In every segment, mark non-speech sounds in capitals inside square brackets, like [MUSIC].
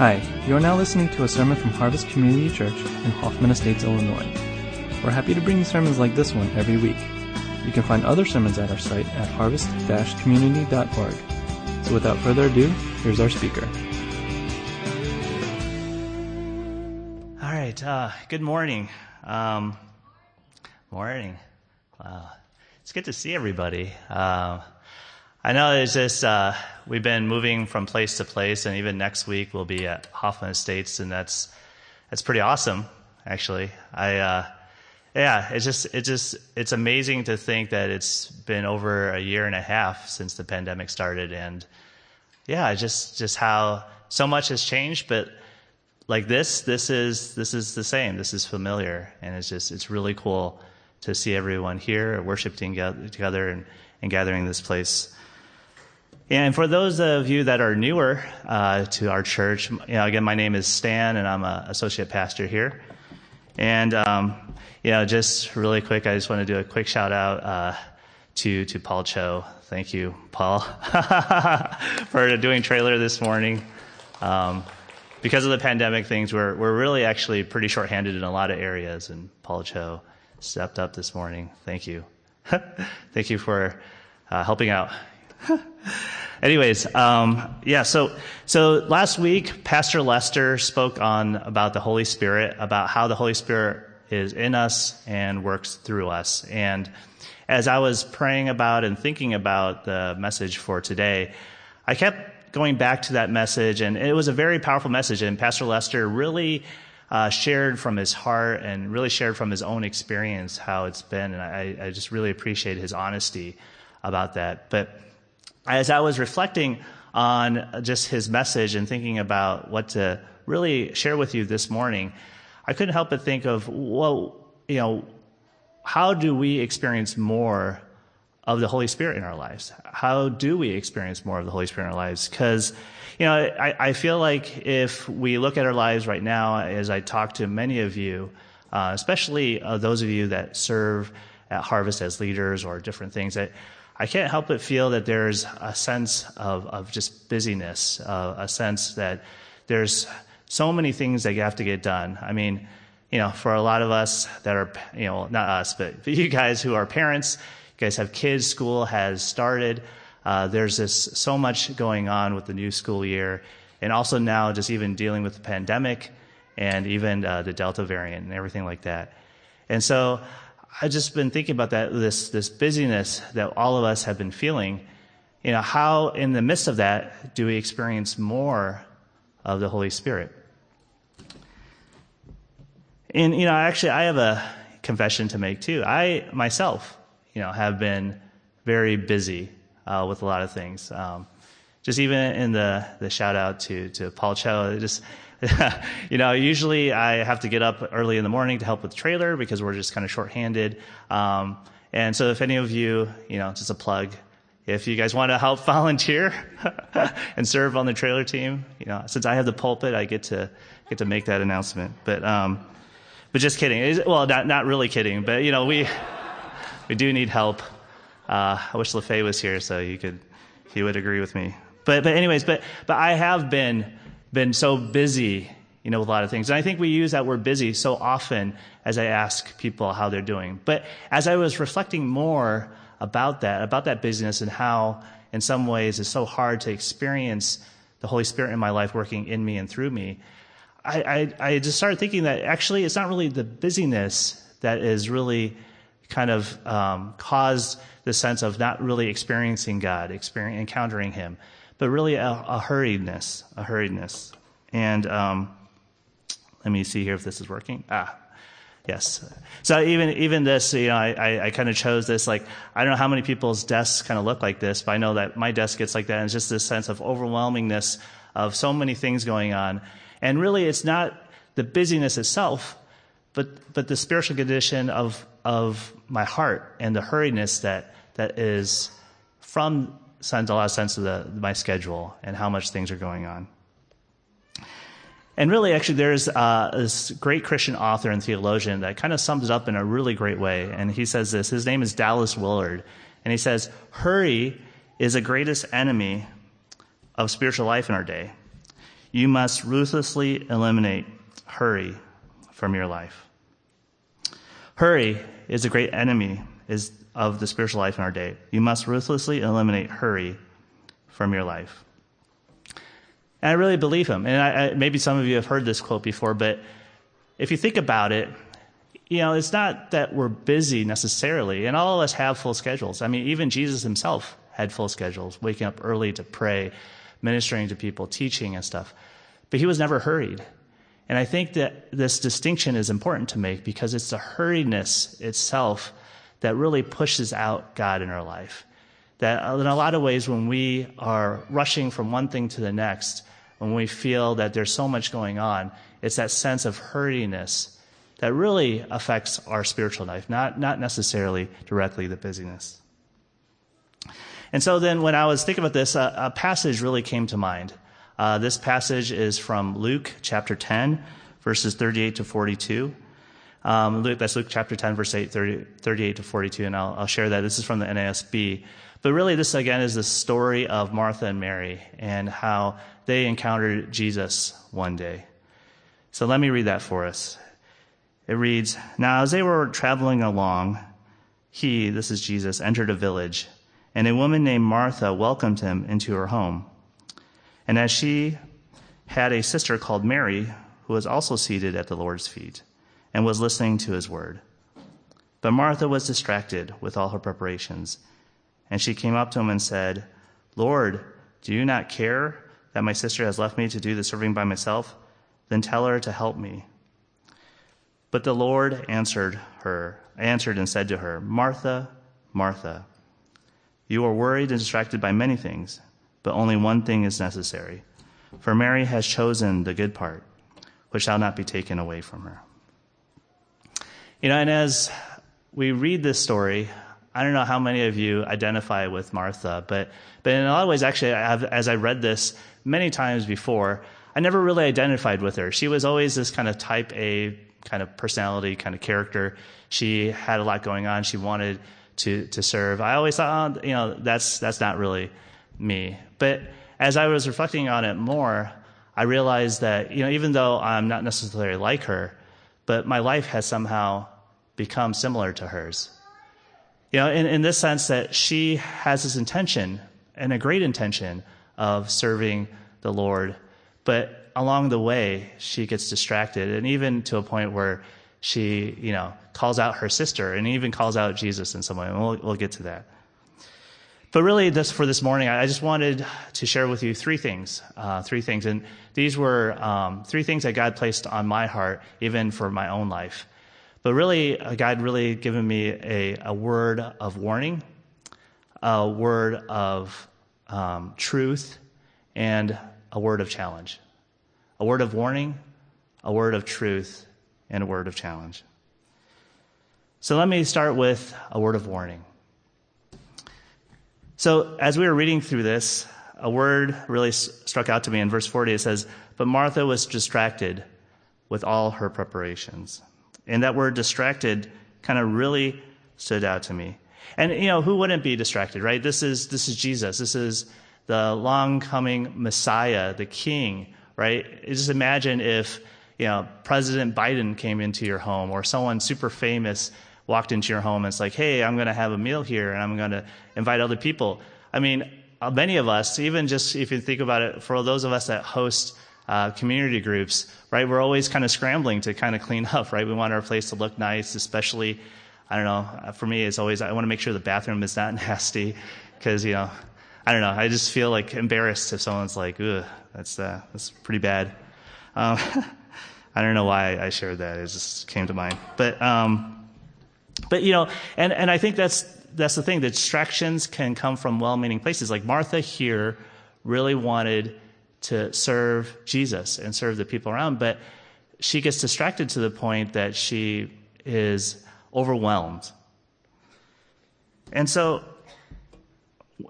Hi, you are now listening to a sermon from Harvest Community Church in Hoffman Estates, Illinois. We're happy to bring you sermons like this one every week. You can find other sermons at our site at harvest-community.org. So without further ado, here's our speaker. All right. Uh, good morning. Um, morning. Wow. It's good to see everybody. Uh, I know it's just uh, we've been moving from place to place, and even next week we'll be at Hoffman Estates, and that's that's pretty awesome, actually. I uh, yeah, it's just it's just it's amazing to think that it's been over a year and a half since the pandemic started, and yeah, just just how so much has changed, but like this, this is this is the same. This is familiar, and it's just it's really cool to see everyone here worshiping together and, and gathering this place. And for those of you that are newer uh, to our church, you know, again, my name is Stan, and I'm an associate pastor here. And um, you know, just really quick, I just want to do a quick shout out uh, to to Paul Cho. Thank you, Paul, [LAUGHS] for doing trailer this morning. Um, because of the pandemic things, we're we're really actually pretty shorthanded in a lot of areas, and Paul Cho stepped up this morning. Thank you, [LAUGHS] thank you for uh, helping out. [LAUGHS] Anyways, um, yeah. So, so last week, Pastor Lester spoke on about the Holy Spirit, about how the Holy Spirit is in us and works through us. And as I was praying about and thinking about the message for today, I kept going back to that message, and it was a very powerful message. And Pastor Lester really uh, shared from his heart and really shared from his own experience how it's been. And I, I just really appreciate his honesty about that. But as I was reflecting on just his message and thinking about what to really share with you this morning, I couldn't help but think of, well, you know, how do we experience more of the Holy Spirit in our lives? How do we experience more of the Holy Spirit in our lives? Because, you know, I, I, feel like if we look at our lives right now, as I talk to many of you, uh, especially uh, those of you that serve at Harvest as leaders or different things, that I can't help but feel that there's a sense of, of just busyness, uh, a sense that there's so many things that you have to get done. I mean, you know, for a lot of us that are, you know, not us, but [LAUGHS] you guys who are parents, you guys have kids, school has started. Uh, there's this so much going on with the new school year, and also now just even dealing with the pandemic and even uh, the Delta variant and everything like that. And so I've just been thinking about that, this, this busyness that all of us have been feeling. You know, how in the midst of that do we experience more of the Holy Spirit? And, you know, actually, I have a confession to make too. I myself, you know, have been very busy uh, with a lot of things. Um, just even in the, the shout out to, to Paul Cho, just [LAUGHS] you know, usually I have to get up early in the morning to help with the trailer because we're just kind of shorthanded. Um, and so if any of you, you know, just a plug, if you guys want to help [LAUGHS] volunteer [LAUGHS] and serve on the trailer team, you know, since I have the pulpit, I get to get to make that announcement. But um, but just kidding. Well, not not really kidding. But you know, we we do need help. Uh, I wish LaFay was here so he could he would agree with me. But but anyways, but but I have been been so busy, you know, with a lot of things. And I think we use that word busy so often as I ask people how they're doing. But as I was reflecting more about that, about that busyness and how in some ways it's so hard to experience the Holy Spirit in my life working in me and through me, I, I, I just started thinking that actually it's not really the busyness that is really kind of um, caused the sense of not really experiencing God, encountering Him but really a, a hurriedness, a hurriedness. And um, let me see here if this is working. Ah, yes. So even even this, you know, I, I, I kind of chose this. Like I don't know how many people's desks kind of look like this, but I know that my desk gets like that. And it's just this sense of overwhelmingness of so many things going on. And really, it's not the busyness itself, but but the spiritual condition of of my heart and the hurriedness that that is from sends a lot of sense to the, my schedule and how much things are going on. And really, actually, there's uh, this great Christian author and theologian that kind of sums it up in a really great way. And he says this his name is Dallas Willard. And he says, Hurry is the greatest enemy of spiritual life in our day. You must ruthlessly eliminate hurry from your life. Hurry is a great enemy is of the spiritual life in our day. You must ruthlessly eliminate hurry from your life. And I really believe him. And I, I, maybe some of you have heard this quote before, but if you think about it, you know, it's not that we're busy necessarily, and all of us have full schedules. I mean, even Jesus himself had full schedules, waking up early to pray, ministering to people, teaching and stuff. But he was never hurried. And I think that this distinction is important to make because it's the hurriedness itself that really pushes out God in our life. That in a lot of ways, when we are rushing from one thing to the next, when we feel that there's so much going on, it's that sense of hurriedness that really affects our spiritual life, not, not necessarily directly the busyness. And so then when I was thinking about this, a, a passage really came to mind. Uh, this passage is from Luke chapter 10, verses 38 to 42. Um, Luke, that's Luke chapter 10, verse 8, 30, 38 to 42, and I'll, I'll share that. This is from the NASB. But really, this again is the story of Martha and Mary and how they encountered Jesus one day. So let me read that for us. It reads Now, as they were traveling along, he, this is Jesus, entered a village, and a woman named Martha welcomed him into her home. And as she had a sister called Mary, who was also seated at the Lord's feet and was listening to his word. But Martha was distracted with all her preparations. And she came up to him and said, Lord, do you not care that my sister has left me to do the serving by myself? Then tell her to help me. But the Lord answered her, answered and said to her, Martha, Martha, you are worried and distracted by many things but only one thing is necessary. For Mary has chosen the good part, which shall not be taken away from her. You know, and as we read this story, I don't know how many of you identify with Martha, but, but in a lot of ways, actually, I have, as I read this many times before, I never really identified with her. She was always this kind of type A kind of personality, kind of character. She had a lot going on. She wanted to, to serve. I always thought, oh, you know, that's, that's not really me. But as I was reflecting on it more, I realized that, you know, even though I'm not necessarily like her, but my life has somehow become similar to hers. You know, in, in this sense that she has this intention and a great intention of serving the Lord, but along the way, she gets distracted and even to a point where she, you know, calls out her sister and even calls out Jesus in some way. And we'll, we'll get to that. But really, this for this morning, I just wanted to share with you three things. Uh, three things, and these were um, three things that God placed on my heart, even for my own life. But really, uh, God really given me a, a word of warning, a word of um, truth, and a word of challenge. A word of warning, a word of truth, and a word of challenge. So let me start with a word of warning. So, as we were reading through this, a word really struck out to me in verse 40. It says, But Martha was distracted with all her preparations. And that word distracted kind of really stood out to me. And, you know, who wouldn't be distracted, right? This is, this is Jesus. This is the long coming Messiah, the King, right? Just imagine if, you know, President Biden came into your home or someone super famous walked into your home and it's like, hey, I'm going to have a meal here and I'm going to invite other people. I mean, uh, many of us, even just if you think about it, for those of us that host uh, community groups, right, we're always kind of scrambling to kind of clean [LAUGHS] up, right? We want our place to look nice, especially, I don't know, uh, for me, it's always, I want to make sure the bathroom is not [LAUGHS] nasty because, you know, I don't know, I just feel like embarrassed if someone's like, ugh, that's, uh, that's pretty bad. Um, [LAUGHS] I don't know why I shared that. It just came to mind. But, um, but, you know, and, and I think that's, that's the thing. The distractions can come from well meaning places. Like Martha here really wanted to serve Jesus and serve the people around, but she gets distracted to the point that she is overwhelmed. And so,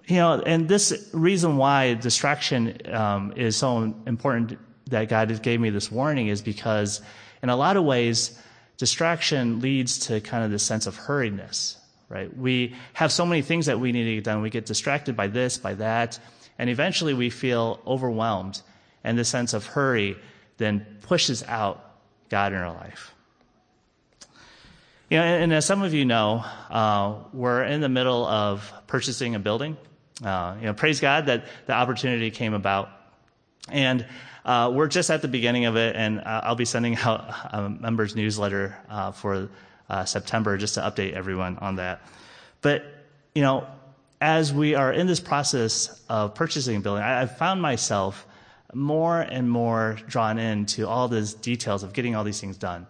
you know, and this reason why distraction um, is so important that God gave me this warning is because, in a lot of ways, distraction leads to kind of this sense of hurriedness, right? We have so many things that we need to get done. We get distracted by this, by that, and eventually we feel overwhelmed and the sense of hurry then pushes out God in our life. You know, and, and as some of you know, uh, we're in the middle of purchasing a building. Uh, you know, praise God that the opportunity came about. And uh, we're just at the beginning of it, and uh, I'll be sending out a members newsletter uh, for uh, September just to update everyone on that. But you know, as we are in this process of purchasing a building, I, have found myself more and more drawn into all these details of getting all these things done.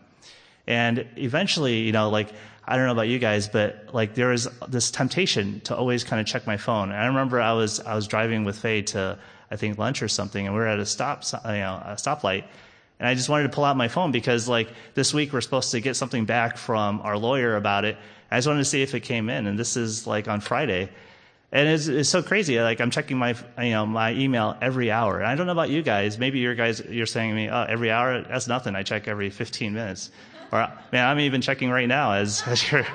And eventually, you know, like, I don't know about you guys, but like there was this temptation to always kind of check my phone. And I remember I was, I was driving with Faye to, I think lunch or something, and we were at a stop, you know, a stoplight. And I just wanted to pull out my phone because like this week we're supposed to get something back from our lawyer about it. I just wanted to see if it came in. And this is like on Friday. And it's, it's so crazy. Like I'm checking my, you know, my email every hour. And I don't know about you guys. Maybe your guys, you're saying to me, oh, every hour? That's nothing. I check every 15 minutes. Or, man, I'm even checking right now as, [LAUGHS] as you're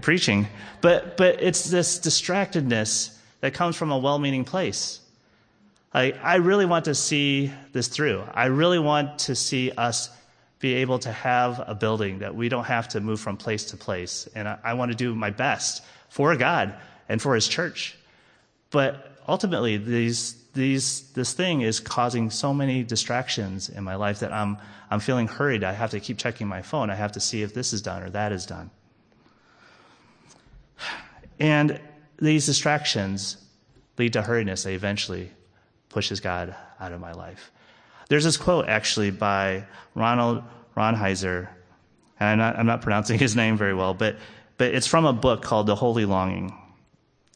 preaching. But, but it's this distractedness that comes from a well-meaning place. I, I really want to see this through. I really want to see us be able to have a building that we don't have to move from place to place. And I, I want to do my best for God and for his church. But ultimately, these, these, this thing is causing so many distractions in my life that I'm, I'm feeling hurried. I have to keep checking my phone. I have to see if this is done or that is done. And these distractions lead to hurriedness eventually pushes God out of my life. There's this quote actually by Ronald Rolheiser, and I'm not, I'm not pronouncing [LAUGHS] his name very well, but, but it's from a book called The Holy Longing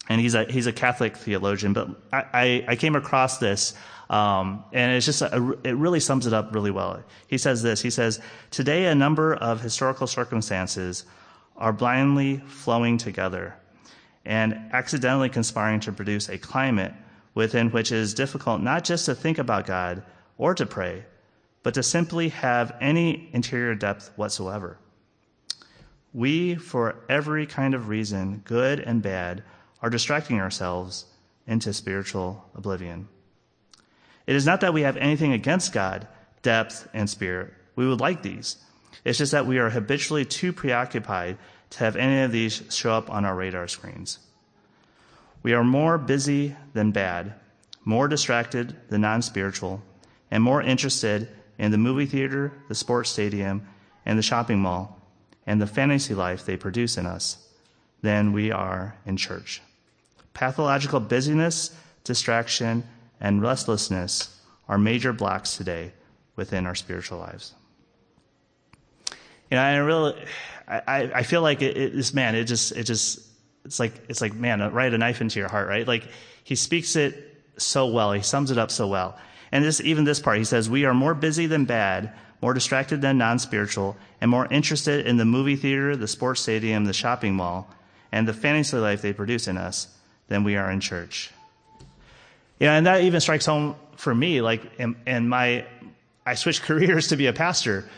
and he's a he's a Catholic theologian. But I, I, I came across this, um, and it's just a, it really sums it up really well. He says this. He says today a number of historical circumstances are blindly flowing together, and accidentally conspiring to produce a climate within which it is difficult not just to think about God or to pray, but to simply have any interior depth whatsoever. We, for every kind of reason, good and bad, are distracting ourselves into spiritual oblivion. It is not that we have anything against God, depth, and spirit. We would like these. It's just that we are habitually too preoccupied to have any of these show up on our radar screens. We are more busy than bad, more distracted than non spiritual, and more interested in the movie theater, the sports stadium, and the shopping mall, and the fantasy life they produce in us than we are in church. Pathological busyness, distraction, and restlessness are major blocks today within our spiritual lives. You know, I really, I, I feel like it, it, this man, it just, it just, it's like, it's like, man, uh, right a knife into your heart, right? Like, he speaks it so well. He sums it up so well. And this, even this part, he says, we are more busy than bad, more distracted than non-spiritual, and more interested in the movie theater, the sports stadium, the shopping mall, and the fantasy life they produce in us than we are in church. Yeah, and that even strikes home for me. Like, and, my, I switched [LAUGHS] careers to be a pastor,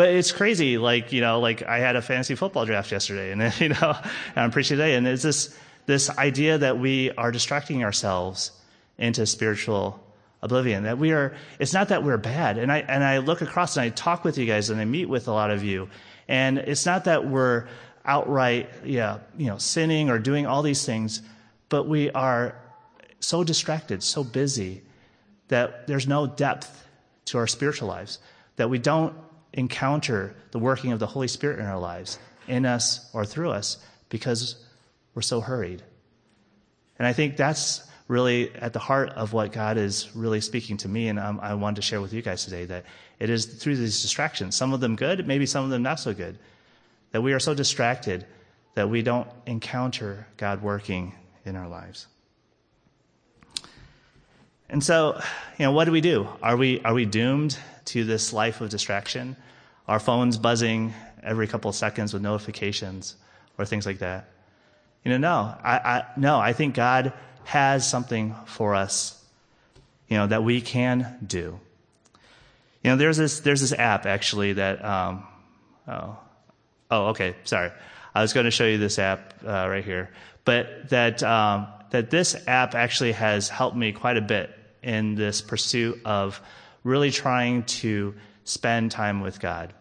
but it's crazy. Like, you know, like I had a fantasy football draft yesterday, and [LAUGHS] you know, I'm preaching today, and it's this this idea that we are distracting ourselves into spiritual oblivion. That we are. It's not that we're bad, and I and I look across and I talk with you guys, and I meet with a lot of you, and it's not that we're outright, yeah, you know, sinning or doing all these things but we are so distracted, so busy, that there's no depth to our spiritual lives, that we don't encounter the working of the Holy Spirit in our lives, in us or through us, because we're so hurried. And I think that's really at the heart of what God is really speaking to me, and um, I wanted to share with you guys today that it is through these distractions, some of them good, maybe some of them not so good, that we are so distracted that we don't encounter God working in our lives. And so, you know, what do we do? Are we, are we doomed to this life of distraction? Our phones buzzing every couple of seconds with notifications or things like that? You know, no. I, I, no, I think God has something for us, you know, that we can do. You know, there's this, there's this app actually that, um, oh, oh, okay, sorry. I was going to show you this app uh, right here but that um, that this app actually has helped me quite a bit in this pursuit of really trying to spend time with God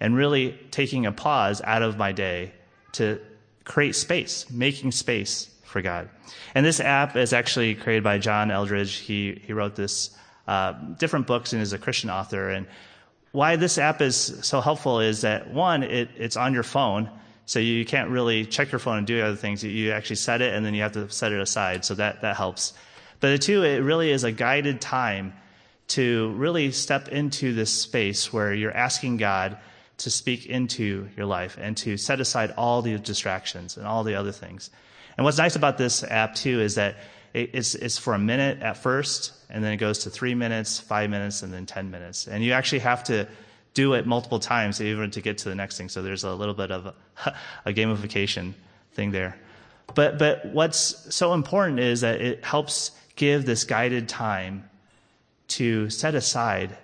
and really taking a pause out of my day to create space, making space for God. And this app is actually created by John Eldredge. He, he wrote this uh, different books and is a Christian author. And why this app is so helpful is that one, it, it's on your phone. So you can't really check your phone and do other things. You actually set it and then you have to set it aside. So that, that helps. But the two, it really is a guided time to really step into this space where you're asking God to speak into your life and to set aside all the distractions and all the other things. And what's nice about this app too is that it's, it's for a minute at first, and then it goes to three minutes, five minutes, and then 10 minutes. And you actually have to do it multiple times even to get to the next thing. So there's a little bit of a, [LAUGHS] a gamification thing there. But, but what's so important is that it helps give this guided time to set aside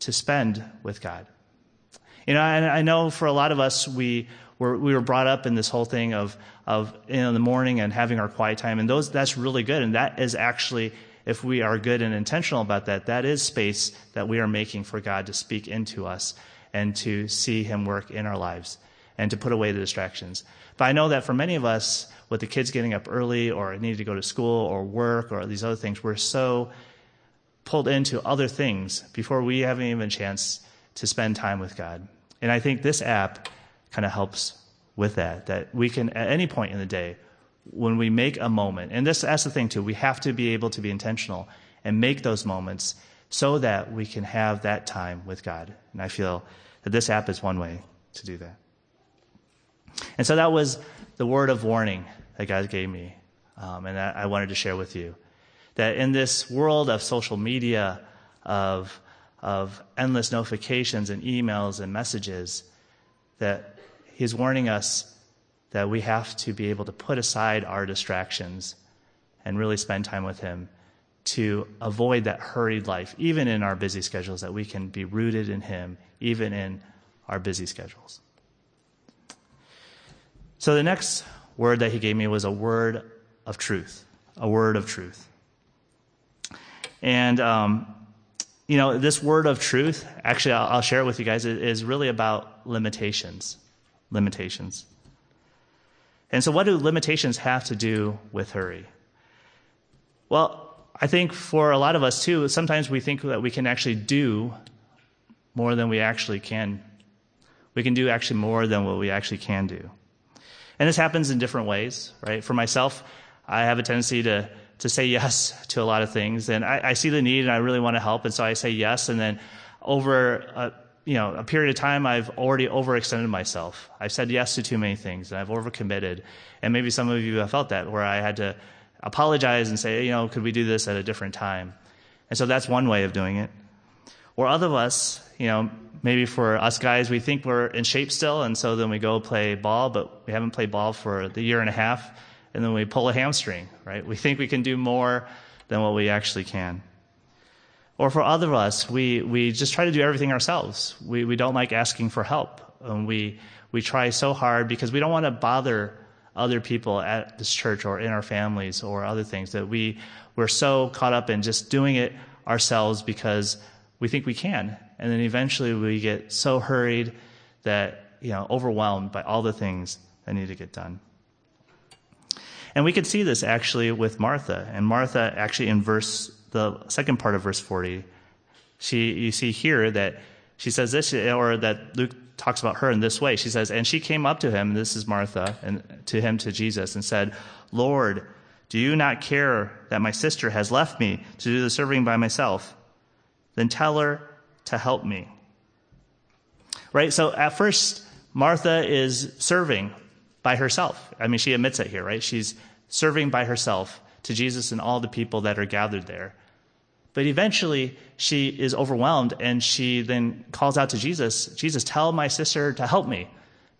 to spend with God. You know, and I know for a lot of us, we were, we were brought up in this whole thing of, of in the morning and having our quiet time, and those, that's really good. And that is actually, if we are good and intentional about that, that is space that we are making for God to speak into us and to see Him work in our lives and to put away the distractions. But I know that for many of us, with the kids getting up early or needing to go to school or work or these other things, we're so pulled into other things before we have even a chance to spend time with God. And I think this app kind of helps with that, that we can, at any point in the day, when we make a moment, and this, that's the thing too, we have to be able to be intentional and make those moments so that we can have that time with God. And I feel that this app is one way to do that. And so that was the word of warning that God gave me, um, and that I wanted to share with you. That in this world of social media, of of endless notifications and emails and messages that he's warning us that we have to be able to put aside our distractions and really spend time with him to avoid that hurried life, even in our busy schedules, that we can be rooted in him, even in our busy schedules. So the next word that he gave me was a word of truth, a word of truth. And um, you know, this word of truth, actually, I'll, I'll share it with you guys, is really about limitations. Limitations. And so, what do limitations have to do with hurry? Well, I think for a lot of us too, sometimes we think that we can actually do more than we actually can. We can do actually more than what we actually can do. And this happens in different ways, right? For myself, I have a tendency to to say yes [LAUGHS] to a lot of things. And I, I see the need and I really want to help. And so I say yes. And then over a, you know, a period of time, I've already overextended myself. I've said yes to too many things and I've overcommitted. And maybe some of you have felt that where I had to apologize and say, you know, could we do this at a different time? And so that's one way of doing it. Or other of us, you know, maybe for us guys, we think we're in shape still, and so then we go play ball, but we haven't played ball for the year and a half and then we pull a hamstring, right? We think we can do more than what we actually can. Or for other of us, we, we just try to do everything ourselves. We, we don't like asking for help. And we, we try so hard because we don't want to bother other people at this church or in our families or other things that we, we're so caught up in just doing it ourselves because we think we can. And then eventually we get so hurried that, you know, overwhelmed by all the things that need to get done. And we could see this actually with Martha. And Martha, actually, in verse, the second part of verse 40, she, you see here that she says this, or that Luke talks about her in this way. She says, And she came up to him, this is Martha, and to him, to Jesus, and said, Lord, do you not care that my sister has left me to do the serving by myself? Then tell her to help me. Right? So at first, Martha is serving by herself. I mean, she admits it here, right? She's serving by herself to Jesus and all the people that are gathered there. But eventually, she is overwhelmed and she then calls out to Jesus Jesus, tell my sister to help me.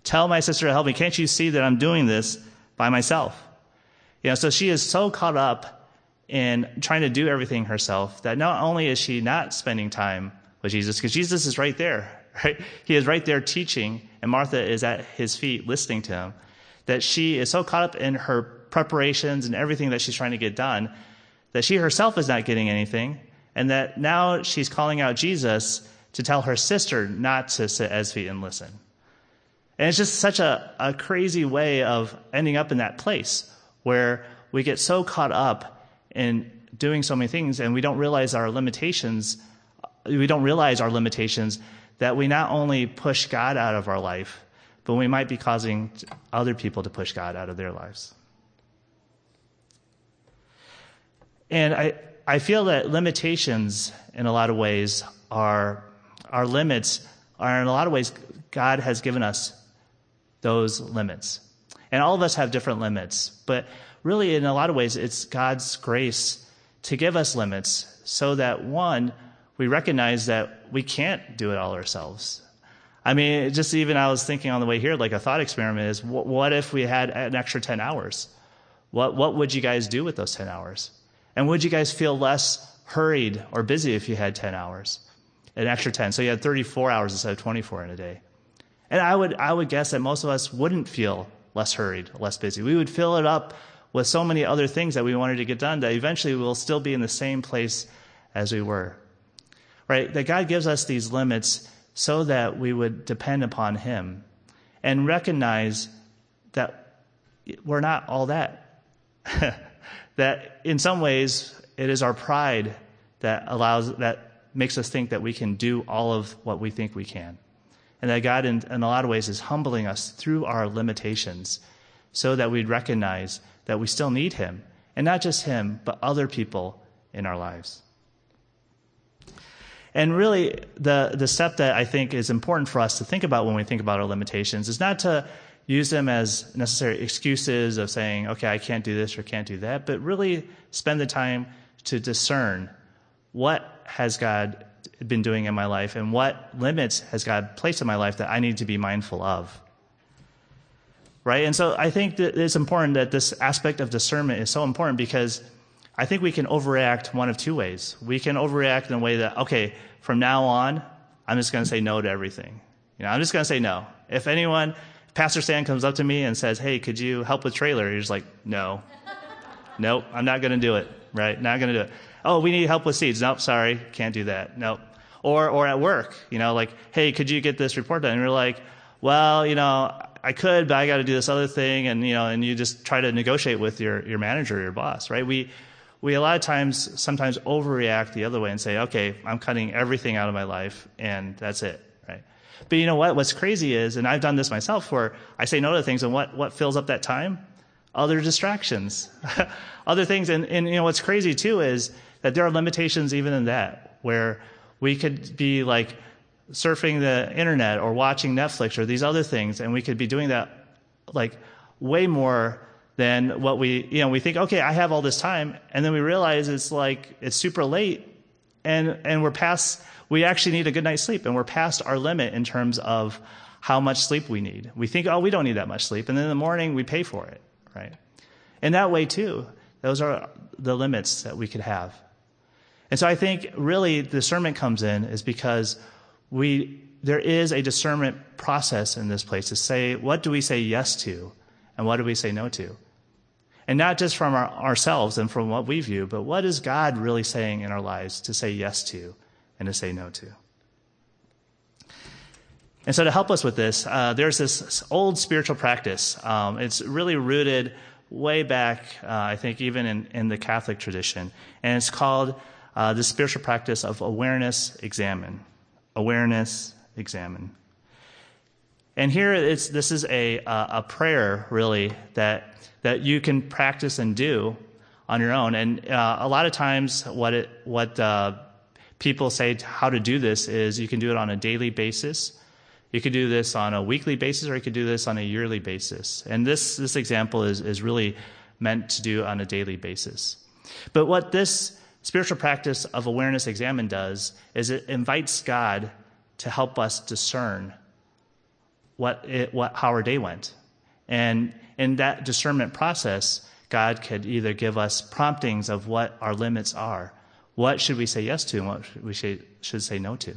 Tell my sister to help me. Can't you see that I'm doing this by myself? You know, so she is so caught up in trying to do everything herself that not only is she not spending time with Jesus, because Jesus is right there, [LAUGHS] right? He is right there teaching, and Martha is at his feet listening to him that she is so caught up in her preparations and everything that she's trying to get done that she herself is not getting anything, and that now she's calling out Jesus to tell her sister not to sit as feet and listen. And it's just such a, a crazy way of ending up in that place where we get so caught up in doing so many things and we don't realize our limitations. We don't realize our limitations that we not only push God out of our life, but we might be causing other people to push God out of their lives. And I, I feel that limitations in a lot of ways are, our limits are in a lot of ways, God has given us those limits. And all of us have different limits, but really in a lot of ways, it's God's grace to give us limits so that one, we recognize that we can't do it all ourselves. I mean, just even I was thinking on the way here, like a thought experiment is what, what if we had an extra 10 hours? What, what would you guys do with those 10 hours? And would you guys feel less hurried or busy if you had 10 hours? An extra 10. So you had 34 hours instead of 24 in a day. And I would, I would guess that most of us wouldn't feel less hurried, less busy. We would fill it up with so many other things that we wanted to get done that eventually we'll still be in the same place as we were. Right? That God gives us these limits so that we would depend upon Him and recognize that we're not all that. [LAUGHS] that in some ways it is our pride that allows, that makes us think that we can do all of what we think we can. And that God, in, in a lot of ways, is humbling us through our limitations so that we'd recognize that we still need Him. And not just Him, but other people in our lives. And really, the, the step that I think is important for us to think about when we think about our limitations is not to use them as necessary excuses of saying, okay, I can't do this or can't do that, but really spend the time to discern what has God been doing in my life and what limits has God placed in my life that I need to be mindful of. Right? And so I think that it's important that this aspect of discernment is so important because I think we can overreact one of two ways. We can overreact in a way that, okay, from now on, I'm just going to say no to everything. You know, I'm just going to say no. If anyone, Pastor Stan comes up to me and says, hey, could you help with trailer? You're just like, no. [LAUGHS] nope, I'm not going to do it. Right? Not going to do it. Oh, we need help with seeds. Nope, sorry, can't do that. Nope. Or, or at work, you know, like, hey, could you get this report done? And you're like, well, you know, I could, but I got to do this other thing. And, you know, and you just try to negotiate with your, your manager your boss, right? We, we a lot of times sometimes overreact the other way and say, okay, I'm cutting everything out of my life and that's it, right? But you know what? What's crazy is, and I've done this myself where I say no to things and what, what fills up that time? Other distractions, [LAUGHS] other things. And, and, you know, what's crazy too is that there are limitations even in that where we could be like surfing the internet or watching Netflix or these other things and we could be doing that like way more than what we, you know, we think, okay, I have all this time. And then we realize it's like, it's super late and, and we're past, we actually need a good night's sleep and we're past our limit in terms of how much sleep we need. We think, oh, we don't need that much sleep. And then in the morning we pay for it, right? And that way too, those are the limits that we could have. And so I think really the sermon comes in is because we, there is a discernment process in this place to say, what do we say yes to and what do we say no to? And not just from our, ourselves and from what we view, but what is God really saying in our lives to say yes to and to say no to? And so, to help us with this, uh, there's this old spiritual practice. Um, it's really rooted way back, uh, I think, even in, in, the Catholic tradition. And it's called uh, the spiritual practice of awareness, examen. Awareness, examen. And here, it's, this is a, a prayer, really, that that you can practice and do on your own. And uh, a lot of times, what it, what uh, people say how to do this is you can do it on a daily basis. You could do this on a weekly basis, or you could do this on a yearly basis. And this this example is is really meant to do on a daily basis. But what this spiritual practice of awareness examen does is it invites God to help us discern what it, what how our day went, and in that discernment process, God could either give us promptings of what our limits are. What should we say yes to and what we should, should say no to?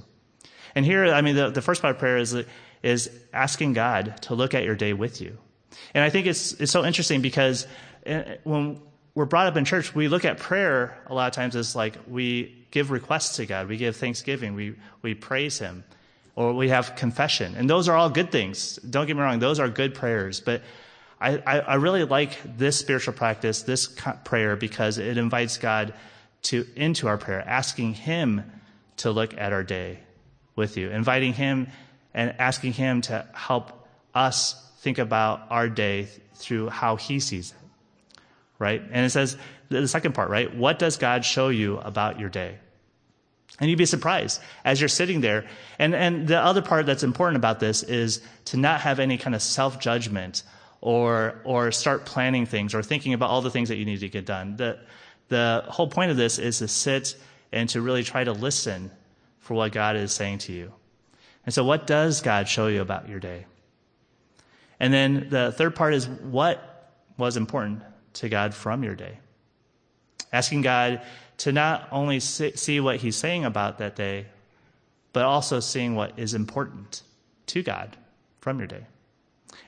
And here, I mean, the, the first part of prayer is, is asking God to look at your day with you. And I think it's, it's so interesting because eh, when, we're brought up in church, we look at prayer a lot of times as like we give requests to God, we give thanksgiving, we, we praise Him, or we have confession. And those are all good things. Don't get me wrong, those are good prayers. But I, I, I really like this spiritual practice, this prayer, because it invites God to into our prayer, asking Him to look at our day with you, inviting Him and asking Him to help us think about our day through how He sees it right? And it says, the second part, right? What does God show you about your day? And you'd be surprised as you're sitting there. And, and the other part that's important about this is to not have any kind of self judgment or, or start planning things or thinking about all the things that you need to get done. The, the whole point of this is to sit and to really try to listen for what God is saying to you. And so, what does God show you about your day? And then the third part is what was important to God from your day. Asking God to not only see what He's saying about that day, but also seeing what is important to God from your day.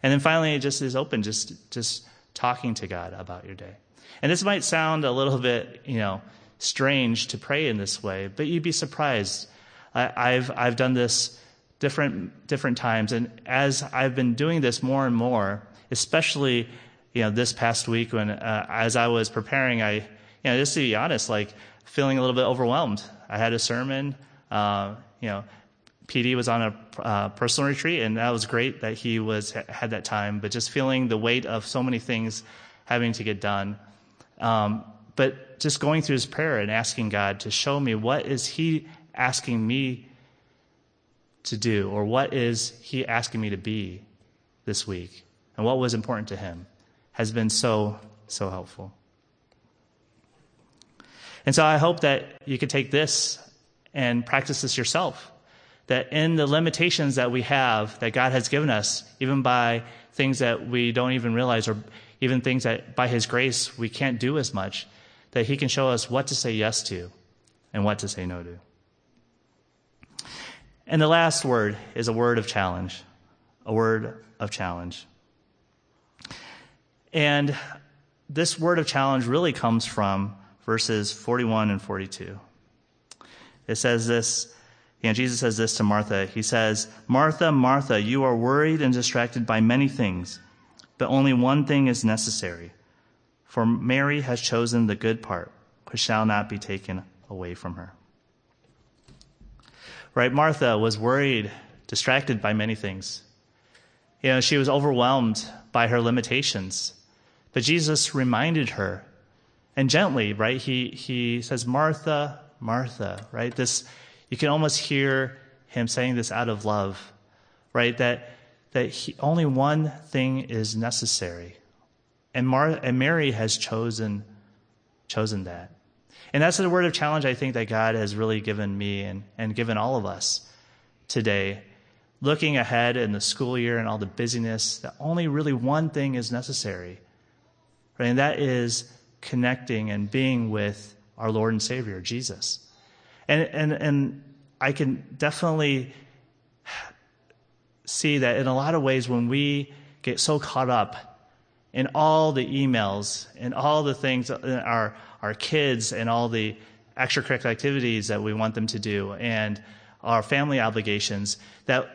And then finally, it just is open, just, just talking to God about your day. And this might sound a little bit, you know, strange to pray in this way, but you'd be surprised. I, have I've done this different different times, and as I've been doing this more and more, especially you know, this past week when, uh, as I was preparing, I, you know, just to be honest, like feeling a little bit overwhelmed. I had a sermon, uh, you know, PD was on a uh, personal retreat, and that was great that he was had that time. But just feeling the weight of so many things having to get done, um, but just going through his prayer and asking God to show me what is He asking me to do, or what is He asking me to be this week, and what was important to Him has been so, so helpful. And so I hope that you could take this and practice this yourself. That in the limitations that we have, that God has given us, even by things that we don't even realize, or even things that by His grace we can't do as much, that He can show us what to say yes to and what to say no to. And the last word is a word of challenge. A word of challenge. And this word of challenge really comes from verses 41 and 42. It says this, you know, Jesus says this to Martha. He says, Martha, Martha, you are worried and distracted by many things, but only one thing is necessary. For Mary has chosen the good part, which shall not be taken away from her. Right? Martha was worried, distracted by many things. You know, she was overwhelmed by her limitations. But Jesus reminded her, and gently, right? He, he says, Martha, Martha, right? This, you can almost hear him saying this out of love, right? That, that he, only one thing is necessary. And, Mar- and Mary has chosen, chosen that. And that's the word of challenge I think that God has really given me and, and given all of us today. Looking ahead in the school year and all the busyness, that only really one thing is necessary Right? And that is connecting and being with our Lord and Savior, Jesus. And, and, and I can definitely see that in a lot of ways when we get so caught up in all the emails and all the things, our, our kids and all the extracurricular activities that we want them to do and our family obligations, that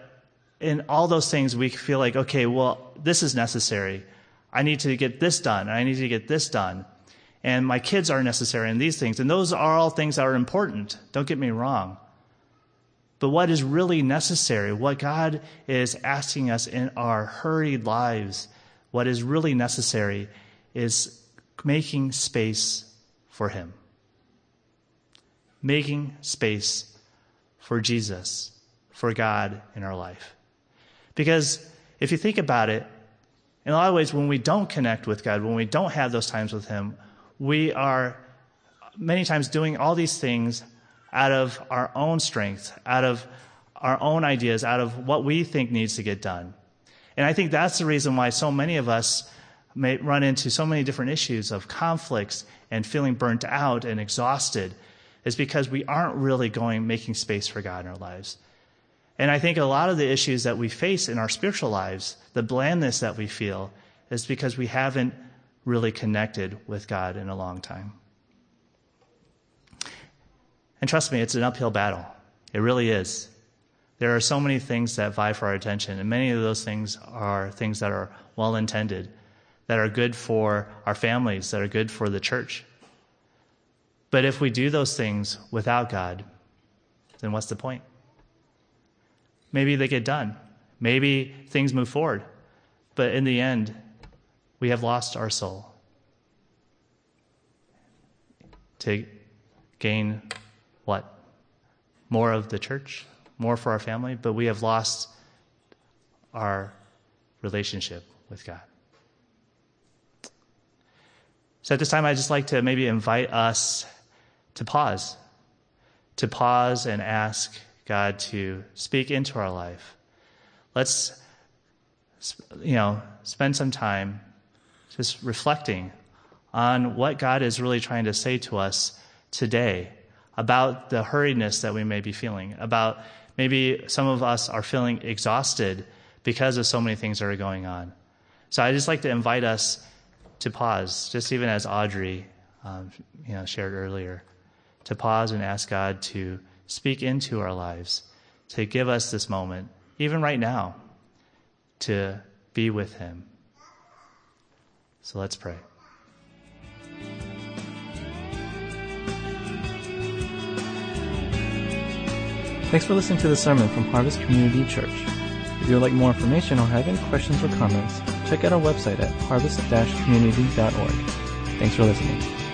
in all those things we feel like, okay, well, this is necessary. I need to get this done, I need to get this done. And my kids are necessary in these things. And those are all things that are important. Don't get me wrong. But what is really necessary, what God is asking us in our hurried lives, what is really necessary is making space for Him. Making space for Jesus, for God in our life. Because if you think about it, in a lot of ways, when we don't connect with God, when we don't have those times with Him, we are many times doing all these things out of our own strength, out of our own ideas, out of what we think needs to get done. And I think that's the reason why so many of us may run into so many different issues of conflicts and feeling burnt out and exhausted is because we aren't really going making space for God in our lives. And I think a lot of the issues that we face in our spiritual lives, the blandness that we feel, is because we haven't really connected with God in a long time. And trust me, it's an uphill battle. It really is. There are so many things that vie for our attention, and many of those things are things that are well intended, that are good for our families, that are good for the church. But if we do those things without God, then what's the point? Maybe they get done. Maybe things move forward. But in the end, we have lost our soul. To gain what? More of the church, more for our family, but we have lost our relationship with God. So at this time, I'd just like to maybe invite us to pause, to pause and ask God to speak into our life. Let's, you know, spend some time just reflecting on what God is really trying to say to us today about the hurriedness that we may be feeling, about maybe some of us are feeling exhausted because of so many things that are going on. So I just like to invite us to pause, just even as Audrey, um, you know, shared earlier, to pause and ask God to speak into our lives, to give us this moment, even right now, to be with Him. So let's pray. Thanks for listening to the sermon from Harvest Community Church. If you would like more information or have any questions or comments, check out our website at harvest-community.org. Thanks for listening.